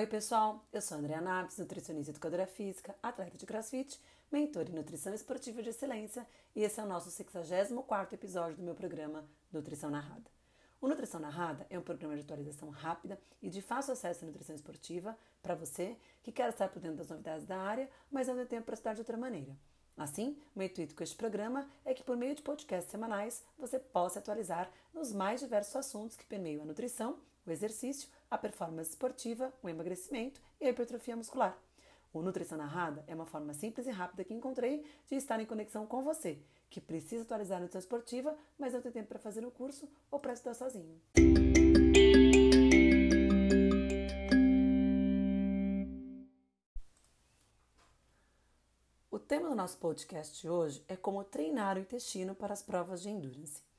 Oi, pessoal. Eu sou a Andrea Naves, nutricionista e educadora física, atleta de crossfit, mentor em nutrição esportiva de excelência, e esse é o nosso 64 episódio do meu programa Nutrição Narrada. O Nutrição Narrada é um programa de atualização rápida e de fácil acesso à nutrição esportiva para você que quer estar por dentro das novidades da área, mas não tem tempo para estudar de outra maneira. Assim, o intuito com este programa é que, por meio de podcasts semanais, você possa atualizar nos mais diversos assuntos que permeiam a nutrição, o exercício, a performance esportiva, o emagrecimento e a hipertrofia muscular. O Nutrição Narrada é uma forma simples e rápida que encontrei de estar em conexão com você, que precisa atualizar a nutrição esportiva, mas não tem tempo para fazer o curso ou para estudar sozinho. O tema do nosso podcast hoje é como treinar o intestino para as provas de endurance.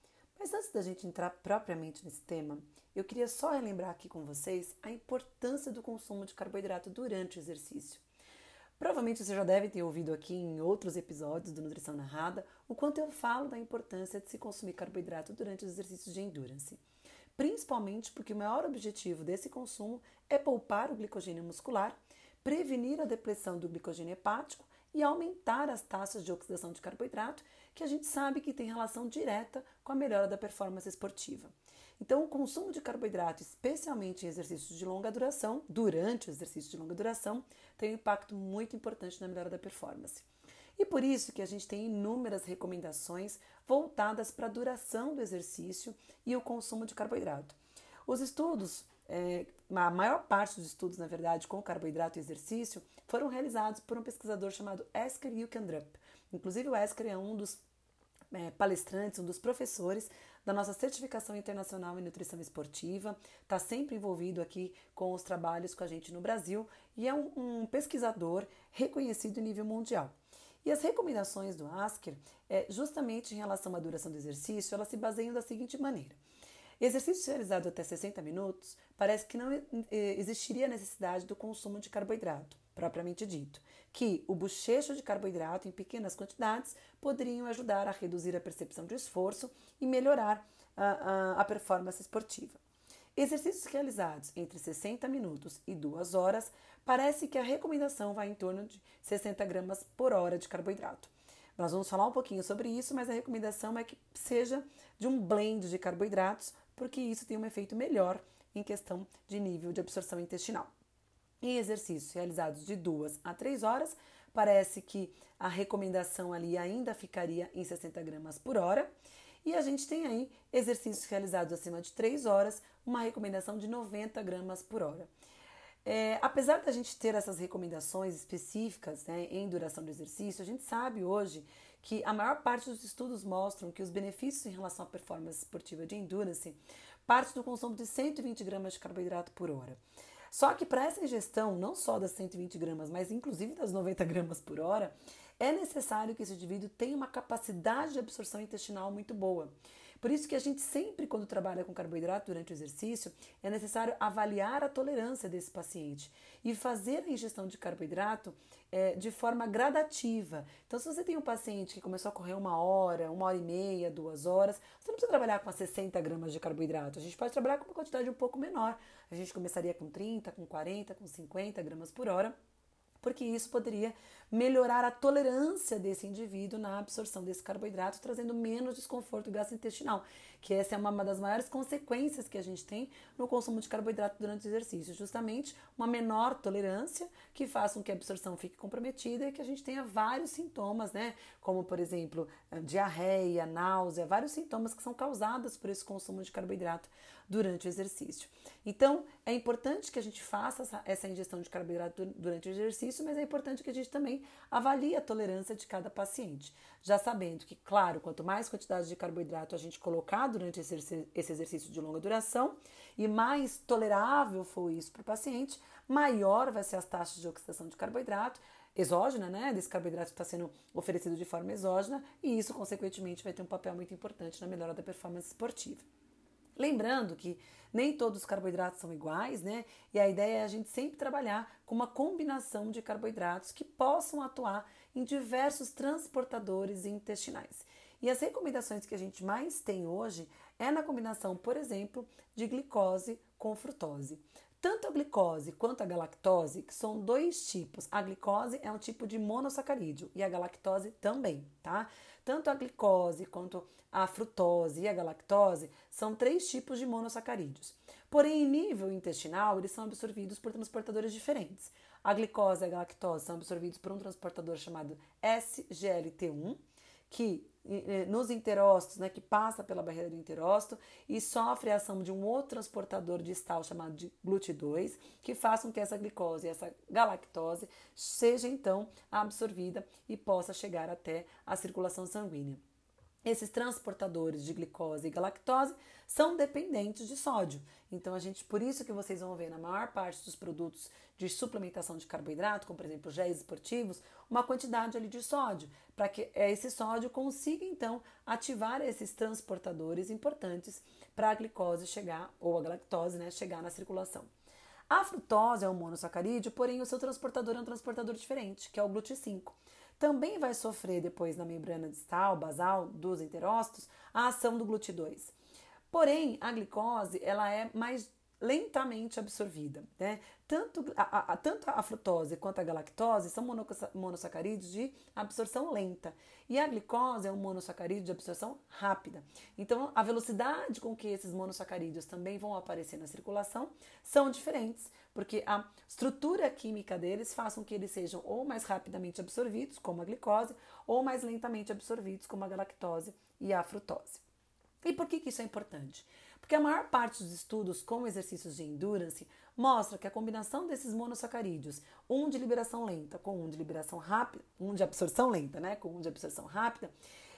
Mas antes da gente entrar propriamente nesse tema, eu queria só relembrar aqui com vocês a importância do consumo de carboidrato durante o exercício. Provavelmente você já deve ter ouvido aqui em outros episódios do Nutrição Narrada o quanto eu falo da importância de se consumir carboidrato durante os exercícios de endurance. Principalmente porque o maior objetivo desse consumo é poupar o glicogênio muscular, prevenir a depressão do glicogênio hepático e aumentar as taxas de oxidação de carboidrato, que a gente sabe que tem relação direta com a melhora da performance esportiva. Então, o consumo de carboidrato, especialmente em exercícios de longa duração, durante o exercício de longa duração, tem um impacto muito importante na melhora da performance. E por isso que a gente tem inúmeras recomendações voltadas para a duração do exercício e o consumo de carboidrato. Os estudos, é, a maior parte dos estudos, na verdade, com carboidrato e exercício, foram realizados por um pesquisador chamado Esker Jukendrup. Inclusive, o Esker é um dos é, palestrantes, um dos professores da nossa certificação internacional em nutrição esportiva, está sempre envolvido aqui com os trabalhos com a gente no Brasil e é um, um pesquisador reconhecido em nível mundial. E as recomendações do Asker, é, justamente em relação à duração do exercício, elas se baseiam da seguinte maneira. Exercício realizado até 60 minutos, parece que não existiria necessidade do consumo de carboidrato, propriamente dito, que o bochecho de carboidrato em pequenas quantidades poderiam ajudar a reduzir a percepção de esforço e melhorar a, a, a performance esportiva. Exercícios realizados entre 60 minutos e 2 horas, parece que a recomendação vai em torno de 60 gramas por hora de carboidrato. Nós vamos falar um pouquinho sobre isso, mas a recomendação é que seja de um blend de carboidratos, porque isso tem um efeito melhor em questão de nível de absorção intestinal. Em exercícios realizados de 2 a 3 horas, parece que a recomendação ali ainda ficaria em 60 gramas por hora. E a gente tem aí exercícios realizados acima de 3 horas, uma recomendação de 90 gramas por hora. É, apesar da gente ter essas recomendações específicas né, em duração do exercício, a gente sabe hoje que a maior parte dos estudos mostram que os benefícios em relação à performance esportiva de endurance parte do consumo de 120 gramas de carboidrato por hora. Só que para essa ingestão, não só das 120 gramas, mas inclusive das 90 gramas por hora, é necessário que esse indivíduo tenha uma capacidade de absorção intestinal muito boa. Por isso que a gente sempre, quando trabalha com carboidrato durante o exercício, é necessário avaliar a tolerância desse paciente e fazer a ingestão de carboidrato é, de forma gradativa. Então, se você tem um paciente que começou a correr uma hora, uma hora e meia, duas horas, você não precisa trabalhar com 60 gramas de carboidrato. A gente pode trabalhar com uma quantidade um pouco menor. A gente começaria com 30, com 40, com 50 gramas por hora porque isso poderia melhorar a tolerância desse indivíduo na absorção desse carboidrato, trazendo menos desconforto gastrointestinal, que essa é uma das maiores consequências que a gente tem no consumo de carboidrato durante o exercício, justamente uma menor tolerância que faça com que a absorção fique comprometida e que a gente tenha vários sintomas, né, como por exemplo, diarreia, náusea, vários sintomas que são causados por esse consumo de carboidrato durante o exercício. Então, é importante que a gente faça essa ingestão de carboidrato durante o exercício, mas é importante que a gente também avalie a tolerância de cada paciente. Já sabendo que, claro, quanto mais quantidade de carboidrato a gente colocar durante esse exercício de longa duração e mais tolerável for isso para o paciente, maior vai ser as taxas de oxidação de carboidrato exógena, né, desse carboidrato que está sendo oferecido de forma exógena, e isso, consequentemente, vai ter um papel muito importante na melhora da performance esportiva. Lembrando que nem todos os carboidratos são iguais, né? E a ideia é a gente sempre trabalhar com uma combinação de carboidratos que possam atuar em diversos transportadores intestinais. E as recomendações que a gente mais tem hoje é na combinação, por exemplo, de glicose com frutose. Tanto a glicose quanto a galactose, que são dois tipos. A glicose é um tipo de monossacarídeo e a galactose também, tá? Tanto a glicose quanto a frutose e a galactose são três tipos de monossacarídeos. Porém, em nível intestinal, eles são absorvidos por transportadores diferentes. A glicose e a galactose são absorvidos por um transportador chamado SGLT1, que nos interócitos, né, que passa pela barreira do interócito e sofre a ação de um outro transportador distal chamado de GLUT2, que faz com que essa glicose essa galactose seja então absorvida e possa chegar até a circulação sanguínea. Esses transportadores de glicose e galactose são dependentes de sódio. Então a gente, por isso que vocês vão ver na maior parte dos produtos de suplementação de carboidrato, como por exemplo géis esportivos, uma quantidade ali de sódio, para que esse sódio consiga então ativar esses transportadores importantes para a glicose chegar ou a galactose, né, chegar na circulação. A frutose é um monossacarídeo, porém o seu transportador é um transportador diferente, que é o GLUT5 também vai sofrer depois na membrana distal, basal dos enterócitos, a ação do GLUT2. Porém, a glicose ela é mais lentamente absorvida. Né? Tanto, a, a, tanto a frutose quanto a galactose são monossacarídeos de absorção lenta e a glicose é um monossacarídeo de absorção rápida. Então, a velocidade com que esses monossacarídeos também vão aparecer na circulação são diferentes, porque a estrutura química deles faz com que eles sejam ou mais rapidamente absorvidos, como a glicose, ou mais lentamente absorvidos, como a galactose e a frutose. E por que, que isso é importante? Porque a maior parte dos estudos com exercícios de endurance mostra que a combinação desses monossacarídeos, um de liberação lenta com um de liberação rápida, um de absorção lenta, né, com um de absorção rápida,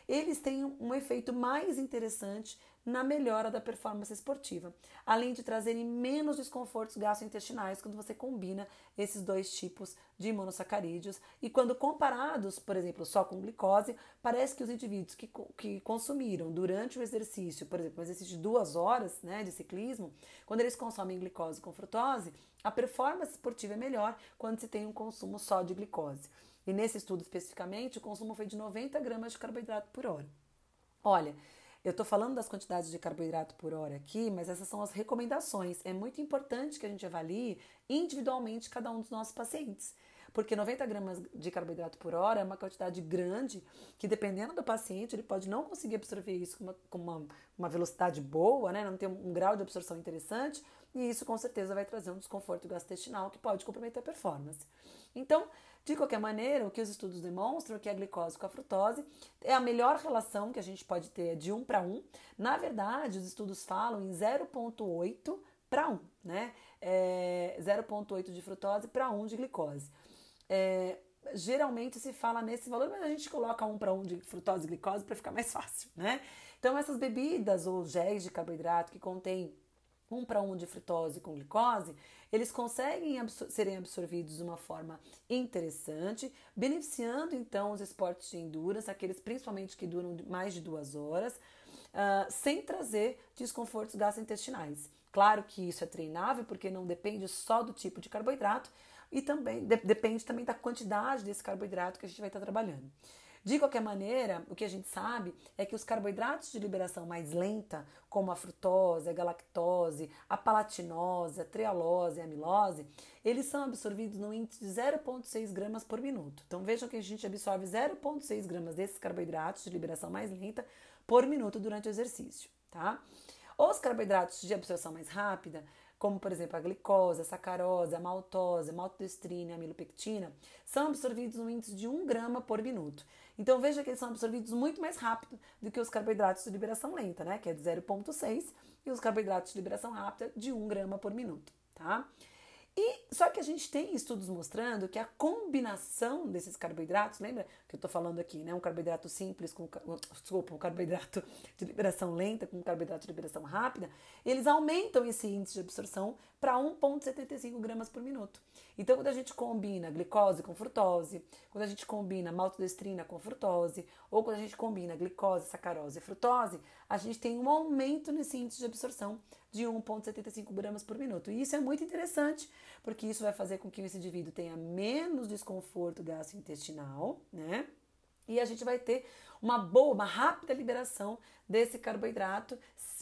eles têm um efeito mais interessante na melhora da performance esportiva, além de trazerem menos desconfortos gastrointestinais quando você combina esses dois tipos de monossacarídeos. E quando comparados, por exemplo, só com glicose, parece que os indivíduos que, que consumiram durante o exercício, por exemplo, um exercício de duas horas né, de ciclismo, quando eles consomem glicose com frutose, a performance esportiva é melhor quando se tem um consumo só de glicose. E nesse estudo especificamente, o consumo foi de 90 gramas de carboidrato por hora. Olha, eu estou falando das quantidades de carboidrato por hora aqui, mas essas são as recomendações. É muito importante que a gente avalie individualmente cada um dos nossos pacientes. Porque 90 gramas de carboidrato por hora é uma quantidade grande que, dependendo do paciente, ele pode não conseguir absorver isso com uma, com uma, uma velocidade boa, né? não ter um, um grau de absorção interessante, e isso com certeza vai trazer um desconforto gastrointestinal que pode comprometer a performance. Então, de qualquer maneira, o que os estudos demonstram é que a glicose com a frutose é a melhor relação que a gente pode ter de 1 para 1. Na verdade, os estudos falam em 0,8 para 1, né? É 0,8 de frutose para 1 de glicose. É, geralmente se fala nesse valor, mas a gente coloca 1 para 1 de frutose e glicose para ficar mais fácil, né? Então, essas bebidas ou géis de carboidrato que contêm um para um de frutose com glicose, eles conseguem absor serem absorvidos de uma forma interessante, beneficiando então os esportes de endurance, aqueles principalmente que duram mais de duas horas, uh, sem trazer desconfortos gastrointestinais. Claro que isso é treinável porque não depende só do tipo de carboidrato e também de depende também da quantidade desse carboidrato que a gente vai estar trabalhando. De qualquer maneira, o que a gente sabe é que os carboidratos de liberação mais lenta, como a frutose, a galactose, a palatinose, a trealose a amilose, eles são absorvidos no índice de 0,6 gramas por minuto. Então vejam que a gente absorve 0,6 gramas desses carboidratos de liberação mais lenta por minuto durante o exercício, tá? Os carboidratos de absorção mais rápida como por exemplo a glicose, a sacarose, a maltose, a maltodestrina e a amilopectina, são absorvidos no índice de 1 grama por minuto. Então veja que eles são absorvidos muito mais rápido do que os carboidratos de liberação lenta, né, que é de 0,6, e os carboidratos de liberação rápida de 1 grama por minuto, tá? E só que a gente tem estudos mostrando que a combinação desses carboidratos, lembra que eu estou falando aqui, né? Um carboidrato simples com desculpa, um carboidrato de liberação lenta com um carboidrato de liberação rápida, eles aumentam esse índice de absorção para 1,75 gramas por minuto. Então, quando a gente combina glicose com frutose, quando a gente combina maltodestrina com frutose, ou quando a gente combina glicose, sacarose e frutose, a gente tem um aumento nesse índice de absorção de 1,75 gramas por minuto. E isso é muito interessante, porque isso vai fazer com que esse indivíduo tenha menos desconforto gastrointestinal, né? e a gente vai ter uma boa, uma rápida liberação desse carboidrato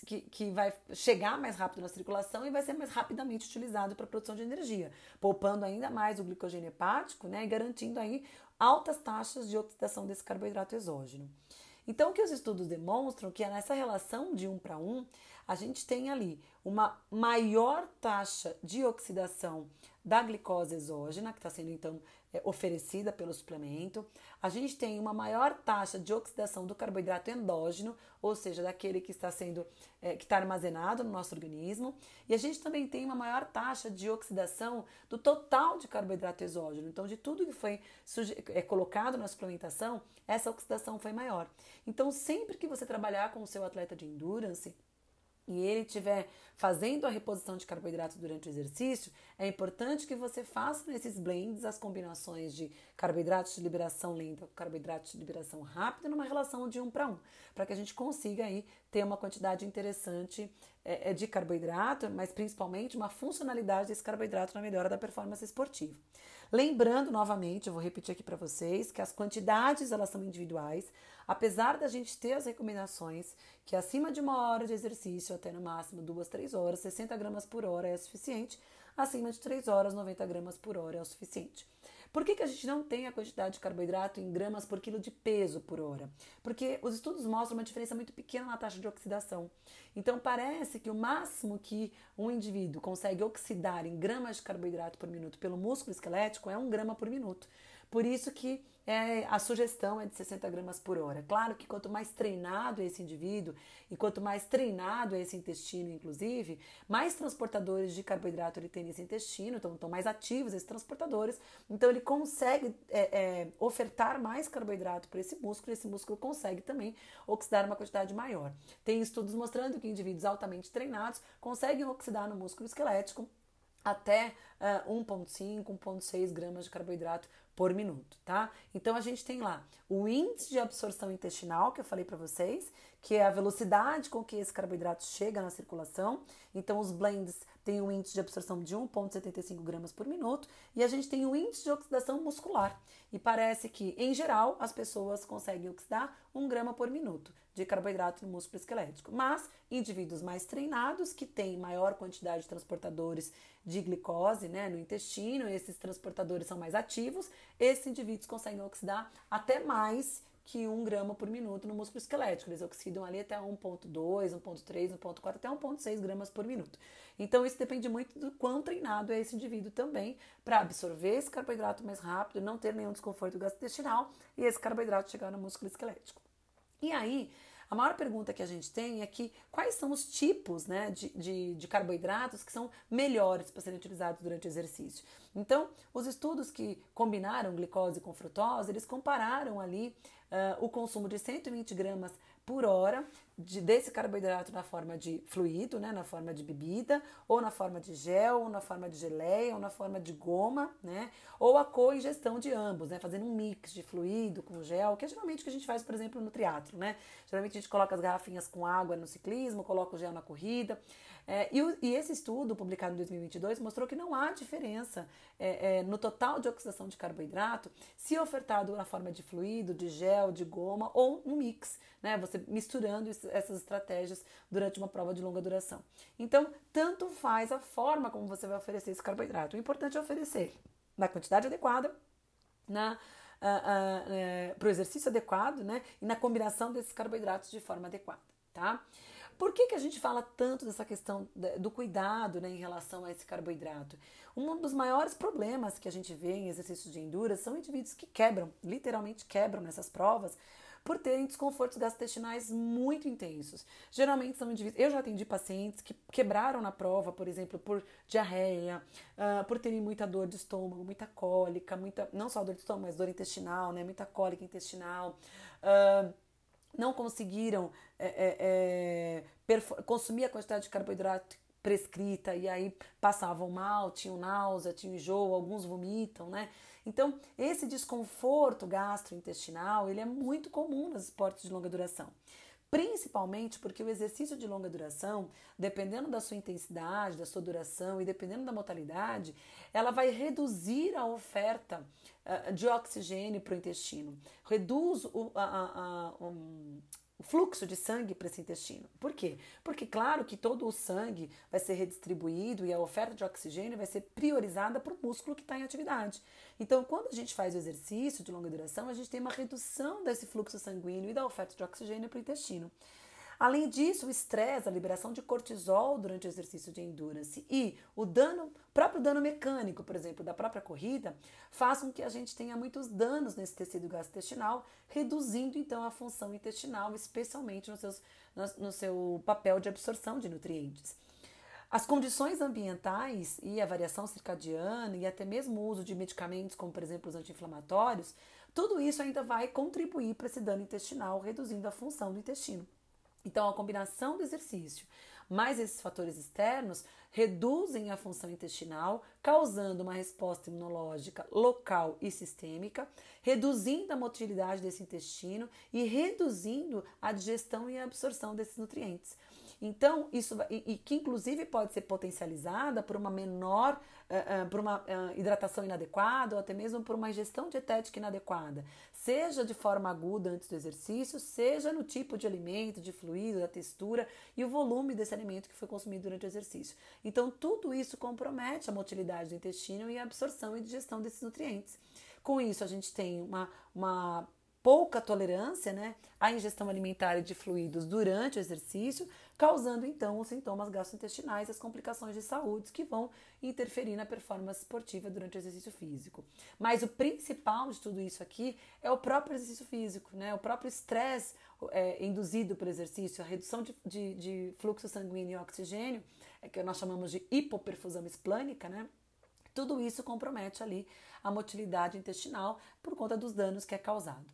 que, que vai chegar mais rápido na circulação e vai ser mais rapidamente utilizado para a produção de energia, poupando ainda mais o glicogênio hepático né, e garantindo aí altas taxas de oxidação desse carboidrato exógeno. Então, o que os estudos demonstram que é nessa relação de um para um, a gente tem ali uma maior taxa de oxidação da glicose exógena, que está sendo então é, oferecida pelo suplemento. A gente tem uma maior taxa de oxidação do carboidrato endógeno, ou seja, daquele que está sendo é, que está armazenado no nosso organismo. E a gente também tem uma maior taxa de oxidação do total de carboidrato exógeno. Então, de tudo que foi é, colocado na suplementação, essa oxidação foi maior. Então, sempre que você trabalhar com o seu atleta de endurance, e ele estiver fazendo a reposição de carboidratos durante o exercício, é importante que você faça nesses blends as combinações de carboidratos de liberação lenta com carboidratos de liberação rápida numa relação de um para um, para que a gente consiga aí ter uma quantidade interessante é, é, de carboidrato, mas principalmente uma funcionalidade desse carboidrato na melhora da performance esportiva. Lembrando novamente, eu vou repetir aqui para vocês que as quantidades elas são individuais, apesar da gente ter as recomendações que acima de uma hora de exercício, até no máximo duas, três horas, 60 gramas por hora é suficiente, acima de 3 horas, 90 gramas por hora é o suficiente. Por que, que a gente não tem a quantidade de carboidrato em gramas por quilo de peso por hora? Porque os estudos mostram uma diferença muito pequena na taxa de oxidação. Então parece que o máximo que um indivíduo consegue oxidar em gramas de carboidrato por minuto pelo músculo esquelético é um grama por minuto. Por isso que é, a sugestão é de 60 gramas por hora. Claro que quanto mais treinado é esse indivíduo e quanto mais treinado é esse intestino, inclusive, mais transportadores de carboidrato ele tem nesse intestino, então estão mais ativos esses transportadores, então ele consegue é, é, ofertar mais carboidrato para esse músculo e esse músculo consegue também oxidar uma quantidade maior. Tem estudos mostrando que indivíduos altamente treinados conseguem oxidar no músculo esquelético até uh, 1,5, 1,6 gramas de carboidrato por minuto, tá? Então a gente tem lá o índice de absorção intestinal que eu falei para vocês, que é a velocidade com que esse carboidrato chega na circulação. Então os blends têm um índice de absorção de 1,75 gramas por minuto e a gente tem o índice de oxidação muscular. E parece que, em geral, as pessoas conseguem oxidar 1 grama por minuto de carboidrato no músculo esquelético. Mas indivíduos mais treinados, que têm maior quantidade de transportadores de glicose né, no intestino, esses transportadores são mais ativos, esses indivíduos conseguem oxidar até mais que 1 grama por minuto no músculo esquelético. Eles oxidam ali até 1,2, 1,3, 1,4, até 1,6 gramas por minuto. Então, isso depende muito do quão treinado é esse indivíduo também para absorver esse carboidrato mais rápido, não ter nenhum desconforto gastrointestinal e esse carboidrato chegar no músculo esquelético. E aí, a maior pergunta que a gente tem é que quais são os tipos né, de, de, de carboidratos que são melhores para serem utilizados durante o exercício. Então, os estudos que combinaram glicose com frutose, eles compararam ali uh, o consumo de 120 gramas por hora de, desse carboidrato na forma de fluido, né, na forma de bebida, ou na forma de gel, ou na forma de geleia, ou na forma de goma, né, ou a co-ingestão de ambos, né, fazendo um mix de fluido com gel, que é geralmente o que a gente faz, por exemplo, no triatlo, né. Geralmente a gente coloca as garrafinhas com água no ciclismo, coloca o gel na corrida. É, e, o, e, esse estudo, publicado em 2022, mostrou que não há diferença é, é, no total de oxidação de carboidrato se ofertado na forma de fluido, de gel, de goma ou no mix, né? Você misturando essas estratégias durante uma prova de longa duração. Então, tanto faz a forma como você vai oferecer esse carboidrato. O importante é oferecer na quantidade adequada, na para o exercício adequado, né? E na combinação desses carboidratos de forma adequada, tá? Por que, que a gente fala tanto dessa questão do cuidado né, em relação a esse carboidrato? Um dos maiores problemas que a gente vê em exercícios de endurance são indivíduos que quebram, literalmente quebram nessas provas, por terem desconfortos gastrointestinais muito intensos. Geralmente são indivíduos. Eu já atendi pacientes que quebraram na prova, por exemplo, por diarreia, uh, por terem muita dor de estômago, muita cólica, muita. não só dor de estômago, mas dor intestinal, né? Muita cólica intestinal. Uh, não conseguiram é, é, é consumir a quantidade de carboidrato prescrita e aí passavam mal, tinham náusea, tinham enjoo, alguns vomitam, né? Então, esse desconforto gastrointestinal, ele é muito comum nos esportes de longa duração. Principalmente porque o exercício de longa duração, dependendo da sua intensidade, da sua duração e dependendo da modalidade, ela vai reduzir a oferta uh, de oxigênio para o intestino, reduz o, a, a, a, um, o fluxo de sangue para esse intestino. Por quê? Porque, claro, que todo o sangue vai ser redistribuído e a oferta de oxigênio vai ser priorizada para o músculo que está em atividade. Então, quando a gente faz o exercício de longa duração, a gente tem uma redução desse fluxo sanguíneo e da oferta de oxigênio para o intestino. Além disso, o estresse, a liberação de cortisol durante o exercício de endurance e o dano, próprio dano mecânico, por exemplo, da própria corrida, faz com que a gente tenha muitos danos nesse tecido gastrointestinal, reduzindo então a função intestinal, especialmente no, seus, no, no seu papel de absorção de nutrientes. As condições ambientais e a variação circadiana e até mesmo o uso de medicamentos, como por exemplo os anti-inflamatórios, tudo isso ainda vai contribuir para esse dano intestinal, reduzindo a função do intestino. Então, a combinação do exercício mais esses fatores externos reduzem a função intestinal, causando uma resposta imunológica local e sistêmica, reduzindo a motilidade desse intestino e reduzindo a digestão e a absorção desses nutrientes. Então, isso e, e que inclusive pode ser potencializada por uma menor, uh, uh, por uma uh, hidratação inadequada ou até mesmo por uma ingestão dietética inadequada, seja de forma aguda antes do exercício, seja no tipo de alimento, de fluido, da textura e o volume desse alimento que foi consumido durante o exercício. Então, tudo isso compromete a motilidade do intestino e a absorção e digestão desses nutrientes. Com isso, a gente tem uma, uma pouca tolerância né, à ingestão alimentar e de fluidos durante o exercício, causando então os sintomas gastrointestinais e as complicações de saúde que vão interferir na performance esportiva durante o exercício físico. Mas o principal de tudo isso aqui é o próprio exercício físico, né, o próprio estresse é, induzido pelo exercício, a redução de, de, de fluxo sanguíneo e oxigênio, é que nós chamamos de hipoperfusão esplânica, né? Tudo isso compromete ali a motilidade intestinal por conta dos danos que é causado.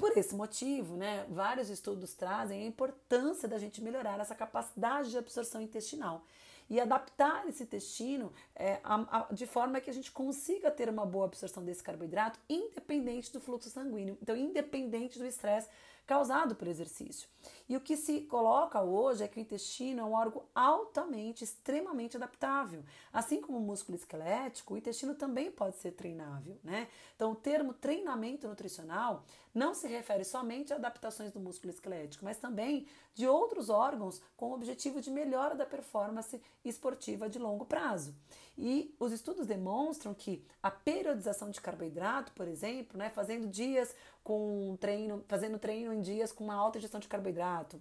Por esse motivo, né, vários estudos trazem a importância da gente melhorar essa capacidade de absorção intestinal e adaptar esse intestino é, a, a, de forma que a gente consiga ter uma boa absorção desse carboidrato, independente do fluxo sanguíneo, então independente do estresse causado por exercício. E o que se coloca hoje é que o intestino é um órgão altamente, extremamente adaptável. Assim como o músculo esquelético, o intestino também pode ser treinável, né? Então, o termo treinamento nutricional não se refere somente a adaptações do músculo esquelético, mas também de outros órgãos com o objetivo de melhora da performance esportiva de longo prazo. E os estudos demonstram que a periodização de carboidrato, por exemplo, né, fazendo dias com treino, fazendo treino em dias com uma alta ingestão de carboidrato,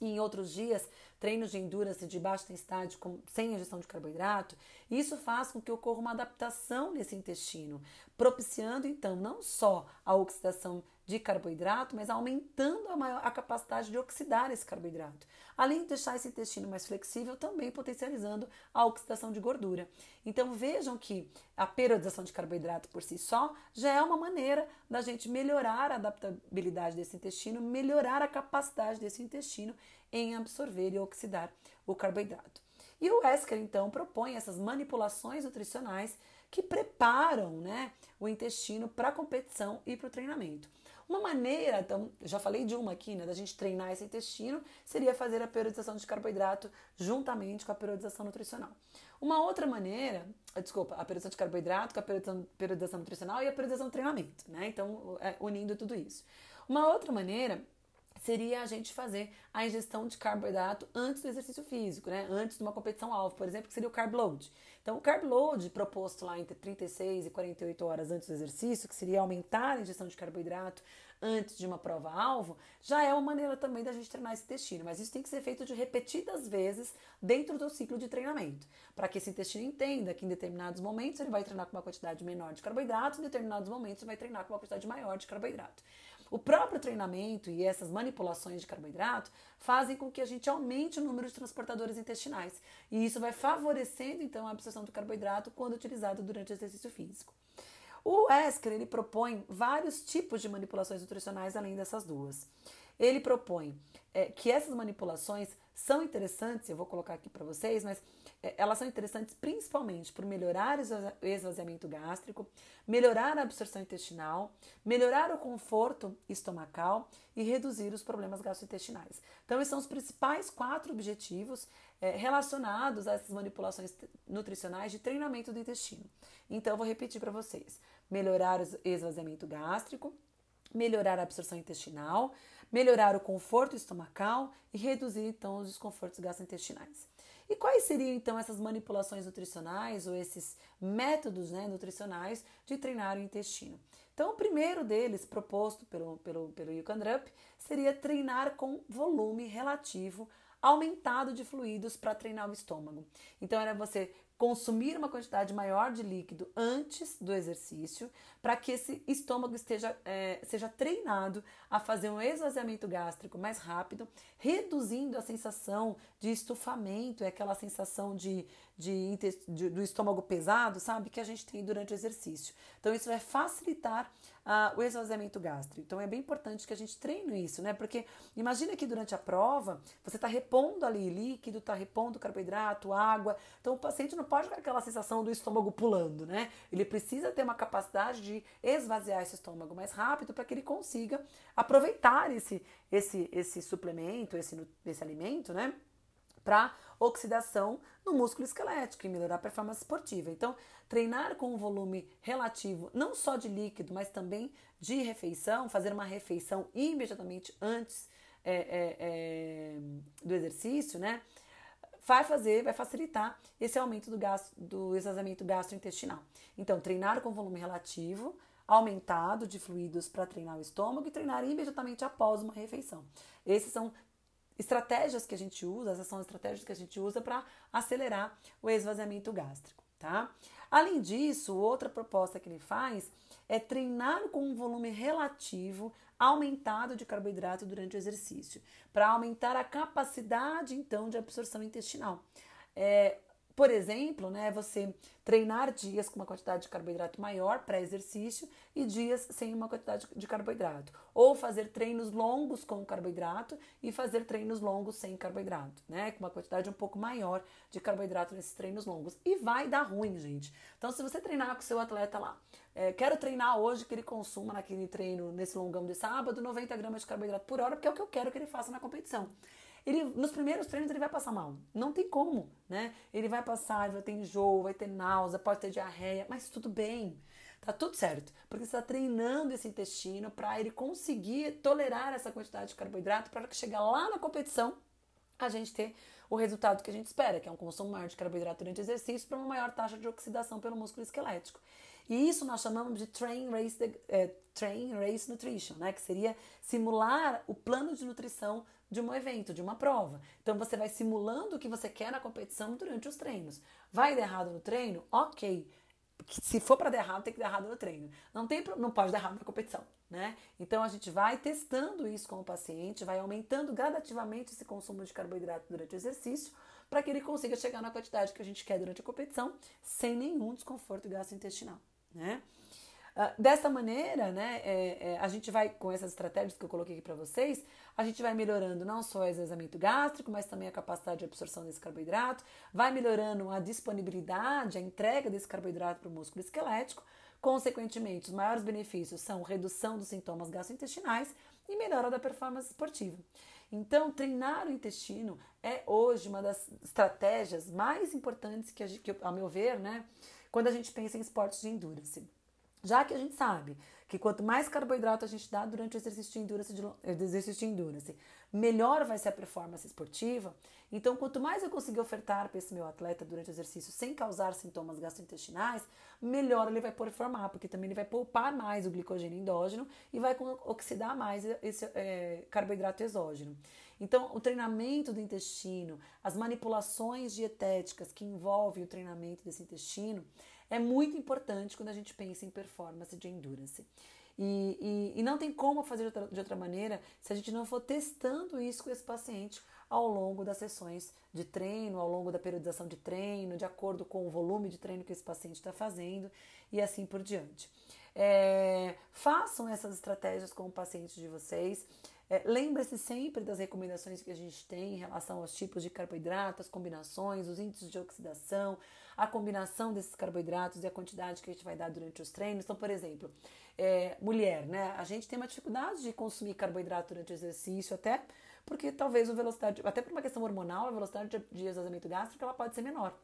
e em outros dias treinos de endurance de baixa intensidade com, sem ingestão de carboidrato, isso faz com que ocorra uma adaptação nesse intestino, propiciando então não só a oxidação de carboidrato, mas aumentando a, maior, a capacidade de oxidar esse carboidrato. Além de deixar esse intestino mais flexível, também potencializando a oxidação de gordura. Então vejam que a periodização de carboidrato por si só já é uma maneira da gente melhorar a adaptabilidade desse intestino, melhorar a capacidade desse intestino em absorver e oxidar o carboidrato. E o Esker então propõe essas manipulações nutricionais que preparam né, o intestino para a competição e para o treinamento. Uma maneira, então, já falei de uma aqui, né, da gente treinar esse intestino, seria fazer a periodização de carboidrato juntamente com a periodização nutricional. Uma outra maneira, ah, desculpa, a periodização de carboidrato com a periodização, nutricional e a periodização do treinamento, né? Então, é, unindo tudo isso. Uma outra maneira seria a gente fazer a ingestão de carboidrato antes do exercício físico, né? Antes de uma competição alvo, por exemplo, que seria o carb load. Então, o carb load proposto lá entre 36 e 48 horas antes do exercício, que seria aumentar a ingestão de carboidrato antes de uma prova alvo, já é uma maneira também da gente treinar esse intestino, mas isso tem que ser feito de repetidas vezes dentro do ciclo de treinamento, para que esse intestino entenda que em determinados momentos ele vai treinar com uma quantidade menor de carboidrato, em determinados momentos ele vai treinar com uma quantidade maior de carboidrato. O próprio treinamento e essas manipulações de carboidrato fazem com que a gente aumente o número de transportadores intestinais. E isso vai favorecendo então a absorção do carboidrato quando utilizado durante o exercício físico. O Esker ele propõe vários tipos de manipulações nutricionais além dessas duas. Ele propõe é, que essas manipulações são interessantes, eu vou colocar aqui para vocês, mas é, elas são interessantes principalmente por melhorar o esvaziamento gástrico, melhorar a absorção intestinal, melhorar o conforto estomacal e reduzir os problemas gastrointestinais. Então, esses são os principais quatro objetivos é, relacionados a essas manipulações nutricionais de treinamento do intestino. Então, eu vou repetir para vocês: melhorar o esvaziamento gástrico, melhorar a absorção intestinal, melhorar o conforto estomacal e reduzir então os desconfortos gastrointestinais. E quais seriam então essas manipulações nutricionais ou esses métodos né, nutricionais de treinar o intestino? Então, o primeiro deles, proposto pelo, pelo, pelo Yukandrup, seria treinar com volume relativo aumentado de fluidos para treinar o estômago. Então, era você consumir uma quantidade maior de líquido antes do exercício, para que esse estômago esteja, é, seja treinado a fazer um esvaziamento gástrico mais rápido, reduzindo a sensação de estufamento, é aquela sensação de, de, de, do estômago pesado, sabe, que a gente tem durante o exercício. Então, isso vai facilitar uh, o esvaziamento gástrico. Então, é bem importante que a gente treine isso, né? Porque imagina que durante a prova você está repondo ali líquido, está repondo carboidrato, água. Então, o paciente não pode com aquela sensação do estômago pulando, né? Ele precisa ter uma capacidade de esvaziar esse estômago mais rápido para que ele consiga aproveitar esse, esse, esse suplemento, esse, esse alimento, né? Para oxidação no músculo esquelético e melhorar a performance esportiva. Então, treinar com um volume relativo, não só de líquido, mas também de refeição, fazer uma refeição imediatamente antes é, é, é, do exercício, né? vai fazer, vai facilitar esse aumento do, gasto, do esvaziamento gastrointestinal. Então, treinar com volume relativo, aumentado de fluidos para treinar o estômago e treinar imediatamente após uma refeição. Esses são estratégias que a gente usa, essas são estratégias que a gente usa para acelerar o esvaziamento gástrico, tá? Além disso, outra proposta que ele faz é treinar com um volume relativo aumentado de carboidrato durante o exercício, para aumentar a capacidade então de absorção intestinal. É, por exemplo, né, você treinar dias com uma quantidade de carboidrato maior para exercício e dias sem uma quantidade de carboidrato. Ou fazer treinos longos com carboidrato e fazer treinos longos sem carboidrato, né? Com uma quantidade um pouco maior de carboidrato nesses treinos longos. E vai dar ruim, gente. Então, se você treinar com seu atleta lá, é, quero treinar hoje que ele consuma naquele treino, nesse longão de sábado, 90 gramas de carboidrato por hora, porque é o que eu quero que ele faça na competição ele nos primeiros treinos ele vai passar mal. Não tem como, né? Ele vai passar, vai ter enjoo, vai ter náusea, pode ter diarreia, mas tudo bem. Tá tudo certo, porque você está treinando esse intestino para ele conseguir tolerar essa quantidade de carboidrato para que chegar lá na competição a gente ter o resultado que a gente espera, que é um consumo maior de carboidrato durante exercício para uma maior taxa de oxidação pelo músculo esquelético. E isso nós chamamos de train race, é, train race nutrition, né? que seria simular o plano de nutrição de um evento, de uma prova. Então você vai simulando o que você quer na competição durante os treinos. Vai dar errado no treino? Ok. Se for para dar errado, tem que dar errado no treino. Não, tem, não pode dar errado na competição, né? Então a gente vai testando isso com o paciente, vai aumentando gradativamente esse consumo de carboidrato durante o exercício, para que ele consiga chegar na quantidade que a gente quer durante a competição, sem nenhum desconforto gastrointestinal, né? Uh, dessa maneira, né, é, é, a gente vai, com essas estratégias que eu coloquei aqui para vocês, a gente vai melhorando não só o esvaziamento gástrico, mas também a capacidade de absorção desse carboidrato, vai melhorando a disponibilidade, a entrega desse carboidrato para o músculo esquelético. Consequentemente, os maiores benefícios são redução dos sintomas gastrointestinais e melhora da performance esportiva. Então, treinar o intestino é hoje uma das estratégias mais importantes que, a gente, que ao meu ver, né, quando a gente pensa em esportes de endurance. Já que a gente sabe que quanto mais carboidrato a gente dá durante o exercício de endurance, de, eh, exercício de endurance melhor vai ser a performance esportiva. Então, quanto mais eu conseguir ofertar para esse meu atleta durante o exercício sem causar sintomas gastrointestinais, melhor ele vai performar, porque também ele vai poupar mais o glicogênio endógeno e vai oxidar mais esse é, carboidrato exógeno. Então, o treinamento do intestino, as manipulações dietéticas que envolvem o treinamento desse intestino, é muito importante quando a gente pensa em performance de endurance. E, e, e não tem como fazer de outra, de outra maneira se a gente não for testando isso com esse paciente ao longo das sessões de treino, ao longo da periodização de treino, de acordo com o volume de treino que esse paciente está fazendo e assim por diante. É, façam essas estratégias com o paciente de vocês. É, Lembre-se sempre das recomendações que a gente tem em relação aos tipos de carboidratos, combinações, os índices de oxidação, a combinação desses carboidratos e a quantidade que a gente vai dar durante os treinos. Então, por exemplo, é, mulher, né? A gente tem uma dificuldade de consumir carboidrato durante o exercício, até porque talvez a velocidade, até por uma questão hormonal, a velocidade de, de exaurimento gástrico ela pode ser menor.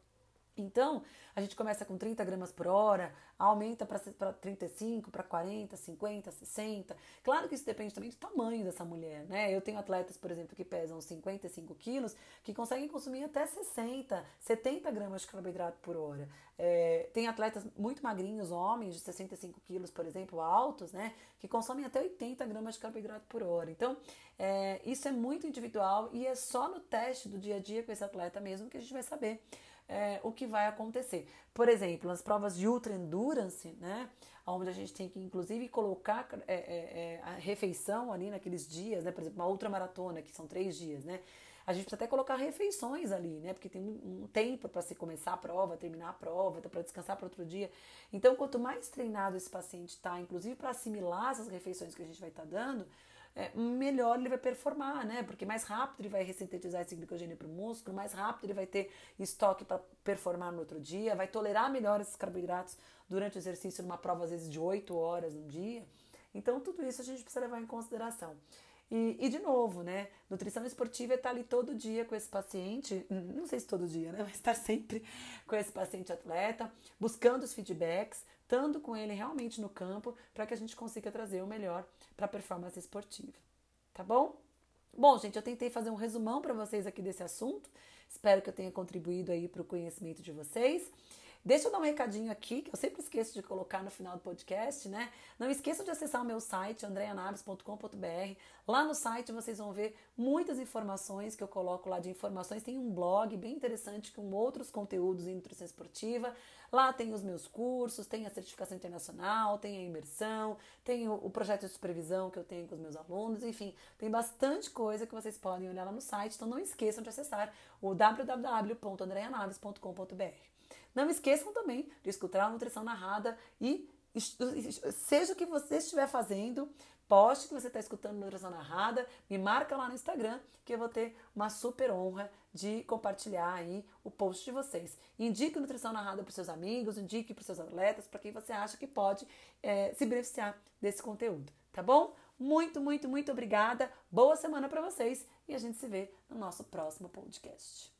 Então, a gente começa com 30 gramas por hora, aumenta para 35, para 40, 50, 60. Claro que isso depende também do tamanho dessa mulher, né? Eu tenho atletas, por exemplo, que pesam 55 quilos, que conseguem consumir até 60, 70 gramas de carboidrato por hora. É, tem atletas muito magrinhos, homens de 65 quilos, por exemplo, altos, né? Que consomem até 80 gramas de carboidrato por hora. Então, é, isso é muito individual e é só no teste do dia a dia com esse atleta mesmo que a gente vai saber é, o que vai acontecer. Por exemplo, nas provas de ultra endurance, né, onde a gente tem que inclusive colocar é, é, é, a refeição ali naqueles dias, né, por exemplo, uma ultramaratona, que são três dias, né, a gente precisa até colocar refeições ali, né? Porque tem um tempo para se começar a prova, terminar a prova, para descansar para outro dia. Então, quanto mais treinado esse paciente está, inclusive para assimilar essas refeições que a gente vai estar tá dando, é, melhor ele vai performar, né? Porque mais rápido ele vai ressintetizar esse glicogênio para o músculo, mais rápido ele vai ter estoque para performar no outro dia, vai tolerar melhor esses carboidratos durante o exercício numa prova, às vezes, de 8 horas no dia. Então, tudo isso a gente precisa levar em consideração. E, e, de novo, né? Nutrição esportiva é estar ali todo dia com esse paciente, não sei se todo dia, né? Mas estar sempre com esse paciente atleta, buscando os feedbacks, estando com ele realmente no campo, para que a gente consiga trazer o melhor para performance esportiva. Tá bom? Bom, gente, eu tentei fazer um resumão para vocês aqui desse assunto. Espero que eu tenha contribuído aí para o conhecimento de vocês. Deixa eu dar um recadinho aqui, que eu sempre esqueço de colocar no final do podcast, né? Não esqueçam de acessar o meu site, andreanaves.com.br. Lá no site vocês vão ver muitas informações que eu coloco lá de informações. Tem um blog bem interessante com outros conteúdos em nutrição esportiva. Lá tem os meus cursos, tem a certificação internacional, tem a imersão, tem o, projeto de supervisão que eu tenho com os meus alunos, enfim, tem bastante coisa que vocês podem olhar lá no site. Então não esqueçam de acessar o www.andreanaves.com.br. Não esqueçam também de escutar a nutrição narrada e seja o que você estiver fazendo, poste que você está escutando nutrição narrada, me marca lá no Instagram que eu vou ter uma super honra de compartilhar aí o post de vocês. Indique nutrição narrada para seus amigos, indique para seus atletas, para quem você acha que pode é, se beneficiar desse conteúdo, tá bom? Muito, muito, muito obrigada. Boa semana para vocês e a gente se vê no nosso próximo podcast.